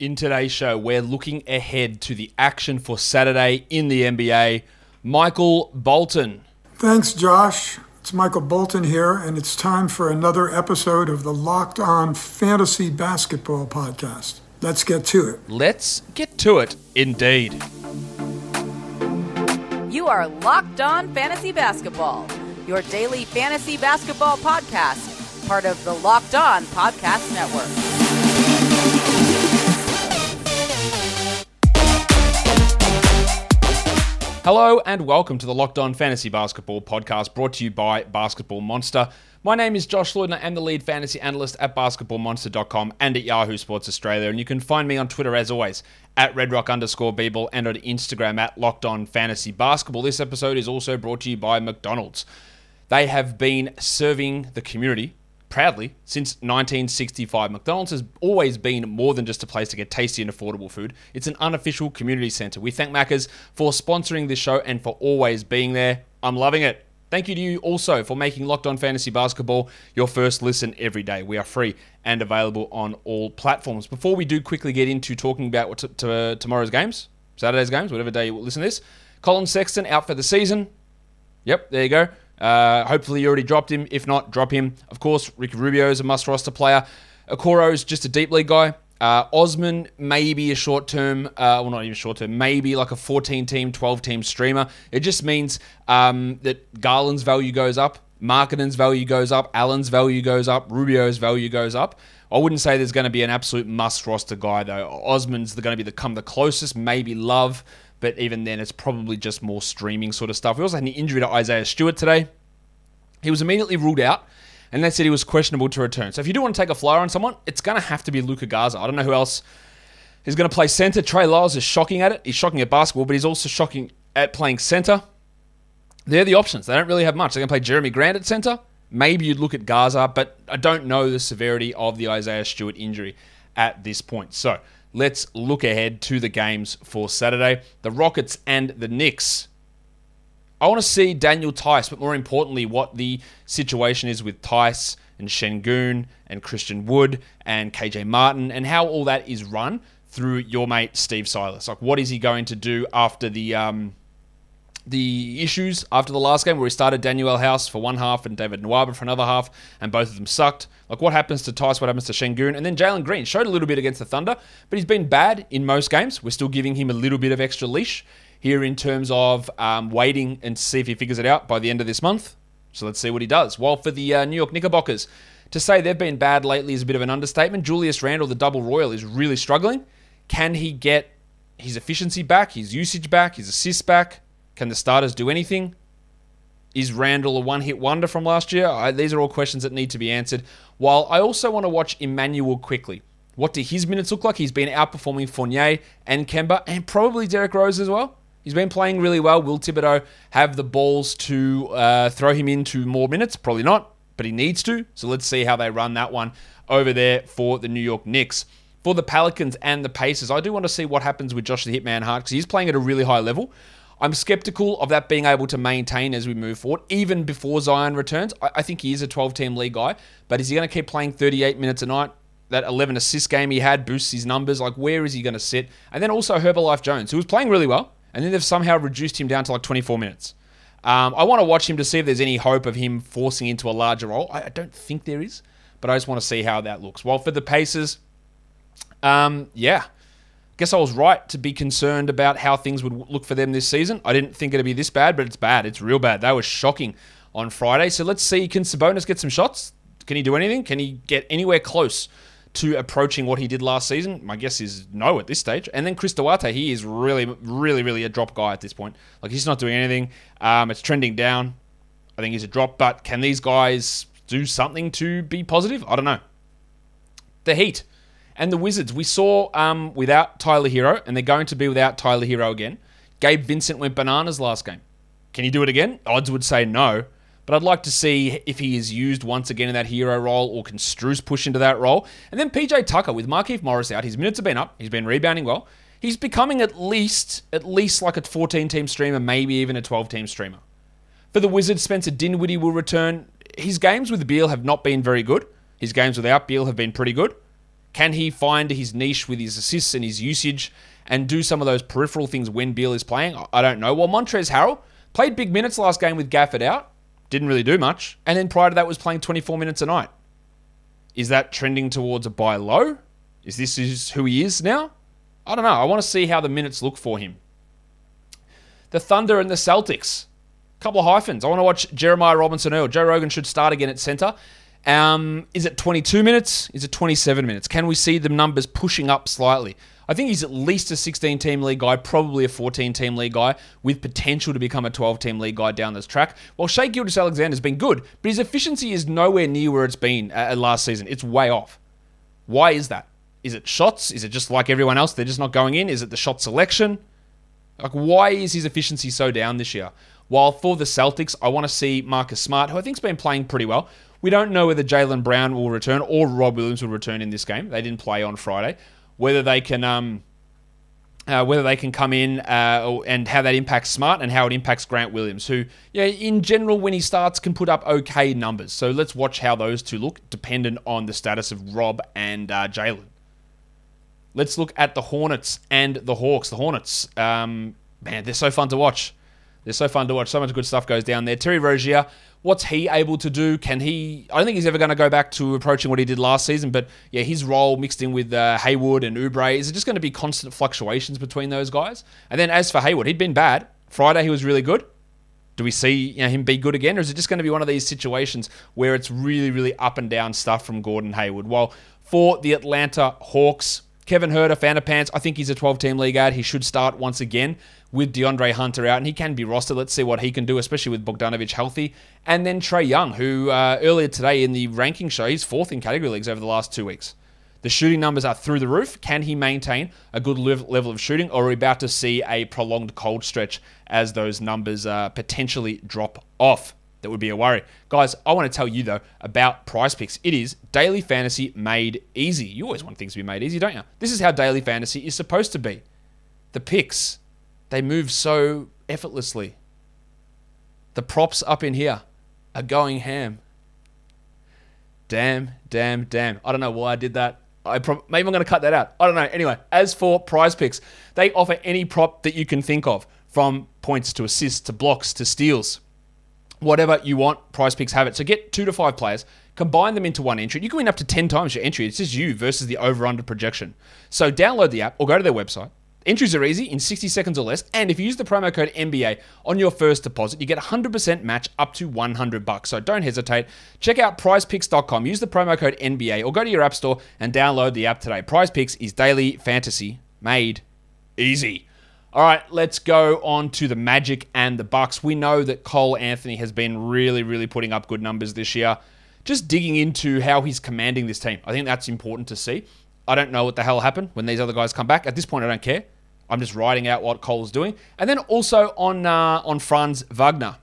In today's show, we're looking ahead to the action for Saturday in the NBA. Michael Bolton. Thanks, Josh. It's Michael Bolton here, and it's time for another episode of the Locked On Fantasy Basketball Podcast. Let's get to it. Let's get to it, indeed. You are Locked On Fantasy Basketball, your daily fantasy basketball podcast, part of the Locked On Podcast Network. Hello and welcome to the Locked On Fantasy Basketball podcast brought to you by Basketball Monster. My name is Josh Lloyd and I am the lead fantasy analyst at basketballmonster.com and at Yahoo Sports Australia. And you can find me on Twitter as always at redrock underscore Beeble and on Instagram at Locked On Fantasy Basketball. This episode is also brought to you by McDonald's. They have been serving the community proudly since 1965. McDonald's has always been more than just a place to get tasty and affordable food. It's an unofficial community centre. We thank Maccas for sponsoring this show and for always being there. I'm loving it. Thank you to you also for making Locked On Fantasy Basketball your first listen every day. We are free and available on all platforms. Before we do quickly get into talking about what t- t- tomorrow's games, Saturday's games, whatever day you listen to this, Colin Sexton out for the season. Yep, there you go. Uh, hopefully, you already dropped him. If not, drop him. Of course, Ricky Rubio is a must roster player. Okoro is just a deep league guy. Uh, Osman maybe a short term, uh, well not even short term, maybe like a 14 team, 12 team streamer. It just means um, that Garland's value goes up, Markkanen's value goes up, Allen's value goes up, Rubio's value goes up. I wouldn't say there's going to be an absolute must roster guy though. Osman's going to be the come the closest, maybe Love but even then, it's probably just more streaming sort of stuff. We also had an injury to Isaiah Stewart today. He was immediately ruled out, and they said he was questionable to return. So if you do want to take a flyer on someone, it's going to have to be Luka Garza. I don't know who else is going to play center. Trey Lyles is shocking at it. He's shocking at basketball, but he's also shocking at playing center. They're the options. They don't really have much. They're going to play Jerami Grant at center. Maybe you'd look at Garza, but I don't know the severity of the Isaiah Stewart injury at this point. So let's look ahead to the games for Saturday. The Rockets and the Knicks. I want to see Daniel Theis, but more importantly, what the situation is with Theis and Sengun and Christian Wood and KJ Martin and how all that is run through your mate Steve Silas. Like, what is he going to do after the um, the issues after the last game where he started Danuel House for one half and David Nwaba for another half, and both of them sucked. Like, what happens to Theis? What happens to Sengun? And then Jalen Green showed a little bit against the Thunder, but he's been bad in most games. We're still giving him a little bit of extra leash here in terms of um, waiting and see if he figures it out by the end of this month. So let's see what he does. While for the uh, New York Knickerbockers, to say they've been bad lately is a bit of an understatement. Julius Randle, the double royal, is really struggling. Can he get his efficiency back, his usage back, his assists back? Can the starters do anything? Is Randle a one hit wonder from last year? I, these are all questions that need to be answered. While I also want to watch Immanuel Quickley. What do his minutes look like? He's been outperforming Fournier and Kemba and probably Derrick Rose as well. He's been playing really well. Will Thibodeau have the balls to uh, throw him into more minutes? Probably not, but he needs to. So let's see how they run that one over there for the New York Knicks. For the Pelicans and the Pacers, I do want to see what happens with Josh the Hitman Hart because he's playing at a really high level. I'm skeptical of that being able to maintain as we move forward, even before Zion returns. I, I think he is a 12 team league guy, but is he going to keep playing 38 minutes a night? That 11 assist game he had boosts his numbers. Like, where is he going to sit? And then also Herbalife Jones, who was playing really well, and then they've somehow reduced him down to like 24 minutes. Um, I want to watch him to see if there's any hope of him forcing into a larger role. I, I don't think there is, but I just want to see how that looks. Well, for the Pacers, um, yeah, guess I was right to be concerned about how things would look for them this season. I didn't think it'd be this bad, but it's bad. It's real bad. They were shocking on Friday. So let's see. Can Sabonis get some shots? Can he do anything? Can he get anywhere close to approaching what he did last season? My guess is no at this stage. And then Chris Duarte, he is really, really, really a drop guy at this point. Like he's not doing anything. Um, it's trending down. I think he's a drop. But can these guys do something to be positive? I don't know. The Heat and the Wizards, we saw um, without Tyler Herro, and they're going to be without Tyler Herro again. Gabe Vincent went bananas last game. Can he do it again? Odds would say no. But I'd like to see if he is used once again in that hero role or can push into that role. And then PJ Tucker with Markieff Morris out. His minutes have been up. He's been rebounding well. He's becoming at least at least like a 14 team streamer, maybe even a 12 team streamer. For the Wizards, Spencer Dinwiddie will return. His games with Beal have not been very good. His games without Beal have been pretty good. Can he find his niche with his assists and his usage and do some of those peripheral things when Beal is playing? I don't know. Well, Montrezl Harrell played big minutes last game with Gafford out, didn't really do much, and then prior to that was playing 24 minutes a night. Is that trending towards a buy low? Is this who he is now? I don't know. I want to see how the minutes look for him. The Thunder and the Celtics. Couple of hyphens. I want to watch Jeremiah Robinson Earl. Joe Rogan should start again at center. Um, is it 22 minutes? Is it 27 minutes? Can we see the numbers pushing up slightly? I think he's at least a 16 team league guy, probably a 14 team league guy, with potential to become a 12 team league guy down this track. While Shai Gilgeous-Alexander's been good, but his efficiency is nowhere near where it's been uh, last season. It's way off. Why is that? Is it shots? Is it just like everyone else? They're just not going in? Is it the shot selection? Like, why is his efficiency so down this year? While for the Celtics, I want to see Marcus Smart, who I think's been playing pretty well. We don't know whether Jaylen Brown will return or Rob Williams will return in this game. They didn't play on Friday. Whether they can, um, uh, whether they can come in uh, and how that impacts Smart and how it impacts Grant Williams, who, yeah, in general, when he starts, can put up okay numbers. So let's watch how those two look, dependent on the status of Rob and uh, Jaylen. Let's look at the Hornets and the Hawks. The Hornets, um, man, they're so fun to watch. They're so fun to watch. So much good stuff goes down there. Terry Rozier, what's he able to do? Can he? I don't think he's ever going to go back to approaching what he did last season. But yeah, his role mixed in with uh, Hayward and Oubre is it just going to be constant fluctuations between those guys? And then as for Hayward, he'd been bad. Friday he was really good. Do we see you know, him be good again, or is it just going to be one of these situations where it's really, really up and down stuff from Gordon Hayward? Well, for the Atlanta Hawks, Kevin Huerter, fan of pants. I think he's a 12 team league ad. He should start once again with DeAndre Hunter out, and he can be rostered. Let's see what he can do, especially with Bogdanovich healthy. And then Trae Young, who uh, earlier today in the ranking show, he's fourth in category leagues over the last two weeks. The shooting numbers are through the roof. Can he maintain a good level of shooting, or are we about to see a prolonged cold stretch as those numbers uh, potentially drop off? That would be a worry. Guys, I want to tell you though about prize picks. It is daily fantasy made easy. You always want things to be made easy, don't you? This is how daily fantasy is supposed to be. The picks, they move so effortlessly. The props up in here are going ham. Damn, damn, damn. I don't know why I did that. I pro- maybe I'm going to cut that out. I don't know. Anyway, as for prize picks, they offer any prop that you can think of, from points to assists to blocks to steals whatever you want, prize picks have it. So get two to five players, combine them into one entry. You can win up to 10 times your entry. It's just you versus the over under projection. So download the app or go to their website. Entries are easy in 60 seconds or less, and if you use the promo code NBA on your first deposit, you get 100% match up to 100 bucks. So don't hesitate. Check out prizepicks.com, use the promo code NBA, or go to your app store and download the app today. Prize Picks is daily fantasy made easy. All right, let's go on to the Magic and the Bucks. We know that Cole Anthony has been really, really putting up good numbers this year. Just digging into how he's commanding this team. I think that's important to see. I don't know what the hell happened when these other guys come back. At this point, I don't care. I'm just writing out what Cole's doing. And then also on uh, on Franz Wagner.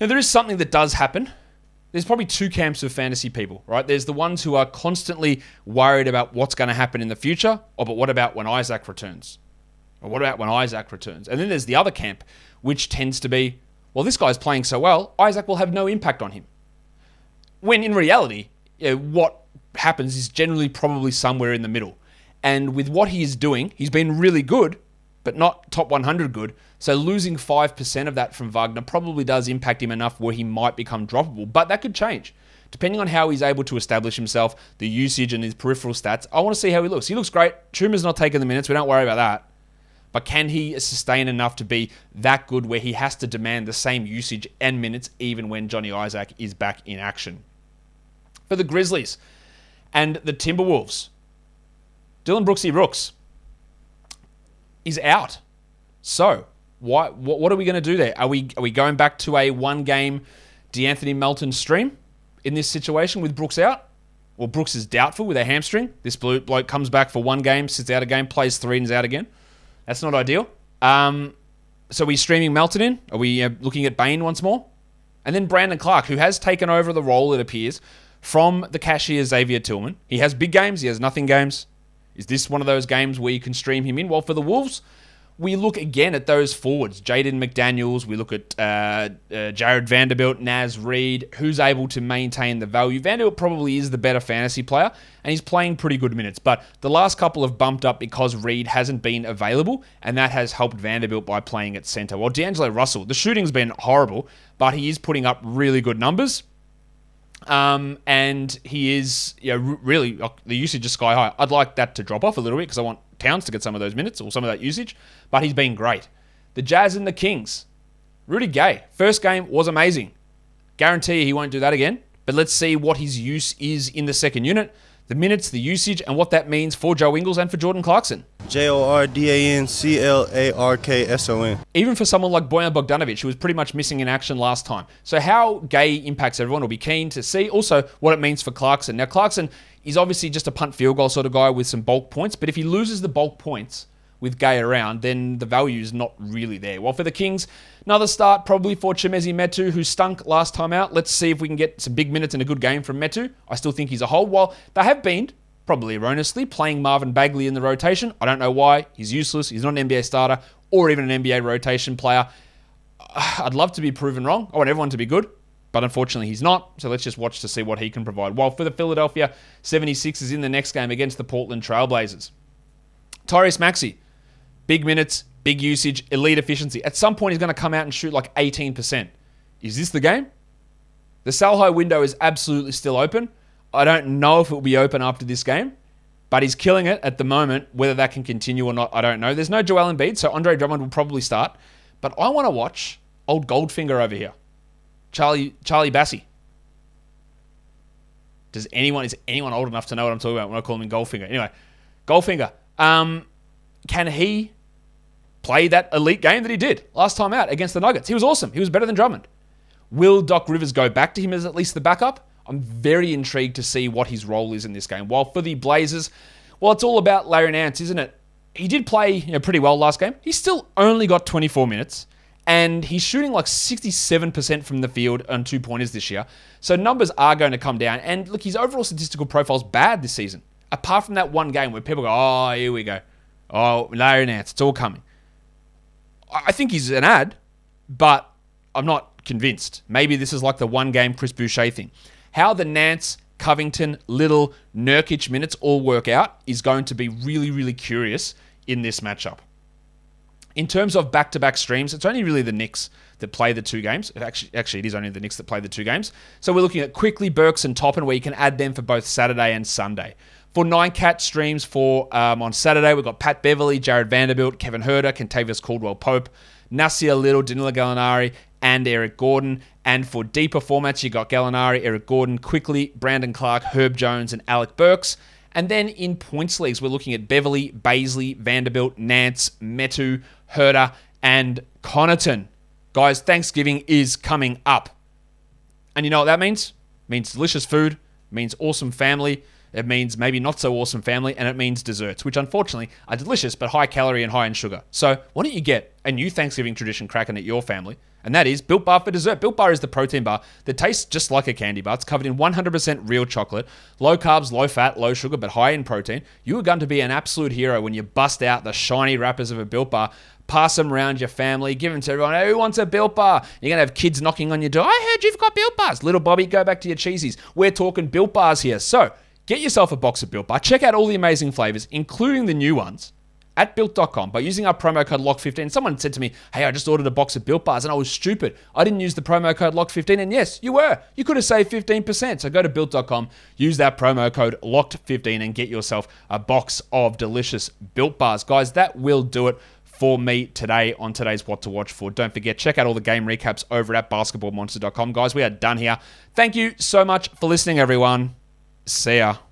Now there is something that does happen there's probably two camps of fantasy people, right? There's the ones who are constantly worried about what's going to happen in the future, or but what about when Isaac returns? Or what about when Isaac returns? And then there's the other camp, which tends to be, well, this guy's playing so well, Isaac will have no impact on him. When in reality, you know, what happens is generally probably somewhere in the middle. And with what he is doing, he's been really good, but not top 100 good. So losing 5% of that from Wagner probably does impact him enough where he might become droppable, but that could change. Depending on how he's able to establish himself, the usage and his peripheral stats, I want to see how he looks. He looks great. Chuma's not taking the minutes. We don't worry about that. But can he sustain enough to be that good where he has to demand the same usage and minutes even when Johnny Isaac is back in action? For the Grizzlies and the Timberwolves, Dillon Brooksy Brooks is out. So, why, what, what are we going to do there? Are we, are we going back to a one game De'Anthony Melton stream in this situation with Brooks out? Well, Brooks is doubtful with a hamstring. This bloke comes back for one game, sits out a game, plays three, and is out again. That's not ideal. Um, so, we streaming Melton in? Are we uh, looking at Bane once more? And then Brandon Clarke, who has taken over the role, it appears, from the cashier Xavier Tillman. He has big games, he has nothing games. Is this one of those games where you can stream him in? Well, for the Wolves, we look again at those forwards, Jaden McDaniels, we look at uh, uh, Jarred Vanderbilt, Naz Reid, who's able to maintain the value. Vanderbilt probably is the better fantasy player, and he's playing pretty good minutes. But the last couple have bumped up because Reid hasn't been available, and that has helped Vanderbilt by playing at centre. Well, D'Angelo Russell, the shooting's been horrible, but he is putting up really good numbers. Um, and he is, you know, really, uh, the usage is sky high. I'd like that to drop off a little bit because I want Towns to get some of those minutes or some of that usage, but he's been great. The Jazz and the Kings. Rudy Gay, first game was amazing. Guarantee he won't do that again, but let's see what his use is in the second unit the minutes, the usage, and what that means for Joe Ingles and for Jordan Clarkson. J O R D A N C L A R K S O N. Even for someone like Bojan Bogdanovic, who was pretty much missing in action last time. So, how Gay impacts everyone will be keen to see. Also, what it means for Clarkson. Now, Clarkson is obviously just a punt field goal sort of guy with some bulk points, but if he loses the bulk points, with Gay around, then the value is not really there. Well, for the Kings, another start probably for Chimezie Metu, who stunk last time out. Let's see if we can get some big minutes and a good game from Metu. I still think he's a hold. While they have been, probably erroneously, playing Marvin Bagley in the rotation. I don't know why. He's useless. He's not an NBA starter or even an NBA rotation player. I'd love to be proven wrong. I want everyone to be good. But unfortunately, he's not. So let's just watch to see what he can provide. While for the Philadelphia 76ers in the next game against the Portland Trailblazers, Tyrese Maxey, Big minutes, big usage, elite efficiency. At some point, he's going to come out and shoot like 18%. Is this the game? The sell high window is absolutely still open. I don't know if it will be open after this game, but he's killing it at the moment. Whether that can continue or not, I don't know. There's no Joel Embiid, so Andre Drummond will probably start. But I want to watch old Goldfinger over here, Charlie Charlie Bassey. Does anyone is anyone old enough to know what I'm talking about when I call him Goldfinger? Anyway, Goldfinger. Um, can he play that elite game that he did last time out against the Nuggets. He was awesome. He was better than Drummond. Will Doc Rivers go back to him as at least the backup? I'm very intrigued to see what his role is in this game. While for the Blazers, well, it's all about Larry Nance, isn't it? He did play you know, pretty well last game. He still only got 24 minutes, and he's shooting like 67% from the field on two pointers this year. So numbers are going to come down. And look, his overall statistical profile's bad this season. Apart from that one game where people go, oh, here we go. Oh, Larry Nance, it's all coming. I think he's an ad, but I'm not convinced. Maybe this is like the one game Chris Boucher thing. How the Nance, Covington, Little, Nurkic minutes all work out is going to be really, really curious in this matchup. In terms of back to back streams, it's only really the Knicks that play the two games. Actually, actually, it is only the Knicks that play the two games. So we're looking at Quickley Burks, and Toppin, where you can add them for both Saturday and Sunday. For nine cat streams for um, on Saturday, we've got Pat Beverley, Jarred Vanderbilt, Kevin Huerter, Kentavious Caldwell Pope, Nassir Little, Danilo Gallinari, and Eric Gordon. And for deeper formats, you got Gallinari, Eric Gordon, Quickley Brandon Clarke, Herb Jones, and Alec Burks. And then in points leagues, we're looking at Beverley, Bazley, Vanderbilt, Nance, Metu, Huerter, and Connaughton. Guys, Thanksgiving is coming up. And you know what that means? It means delicious food, means awesome family. It means maybe not so awesome family, and it means desserts, which unfortunately are delicious but high calorie and high in sugar. So, why don't you get a new Thanksgiving tradition cracking at your family? And that is Built Bar for dessert. Built Bar is the protein bar that tastes just like a candy bar. It's covered in 100% real chocolate, low carbs, low fat, low sugar, but high in protein. You are going to be an absolute hero when you bust out the shiny wrappers of a Built Bar pass them around your family, give them to everyone. Who wants a Built Bar? You're going to have kids knocking on your door. I heard you've got Built Bars. Little Bobby, go back to your cheesies. We're talking Built Bars here. So Get yourself a box of Built Bar. Check out all the amazing flavors, including the new ones, at built.com by using our promo code LOCK15. Someone said to me, Hey, I just ordered a box of Built Bars and I was stupid. I didn't use the promo code LOCK15. And yes, you were. You could have saved 15%. So go to built.com, use that promo code LOCKed15 and get yourself a box of delicious Built Bars. Guys, that will do it for me today on today's What to Watch For. Don't forget, check out all the game recaps over at basketballmonster.com. Guys, we are done here. Thank you so much for listening, everyone. See ya.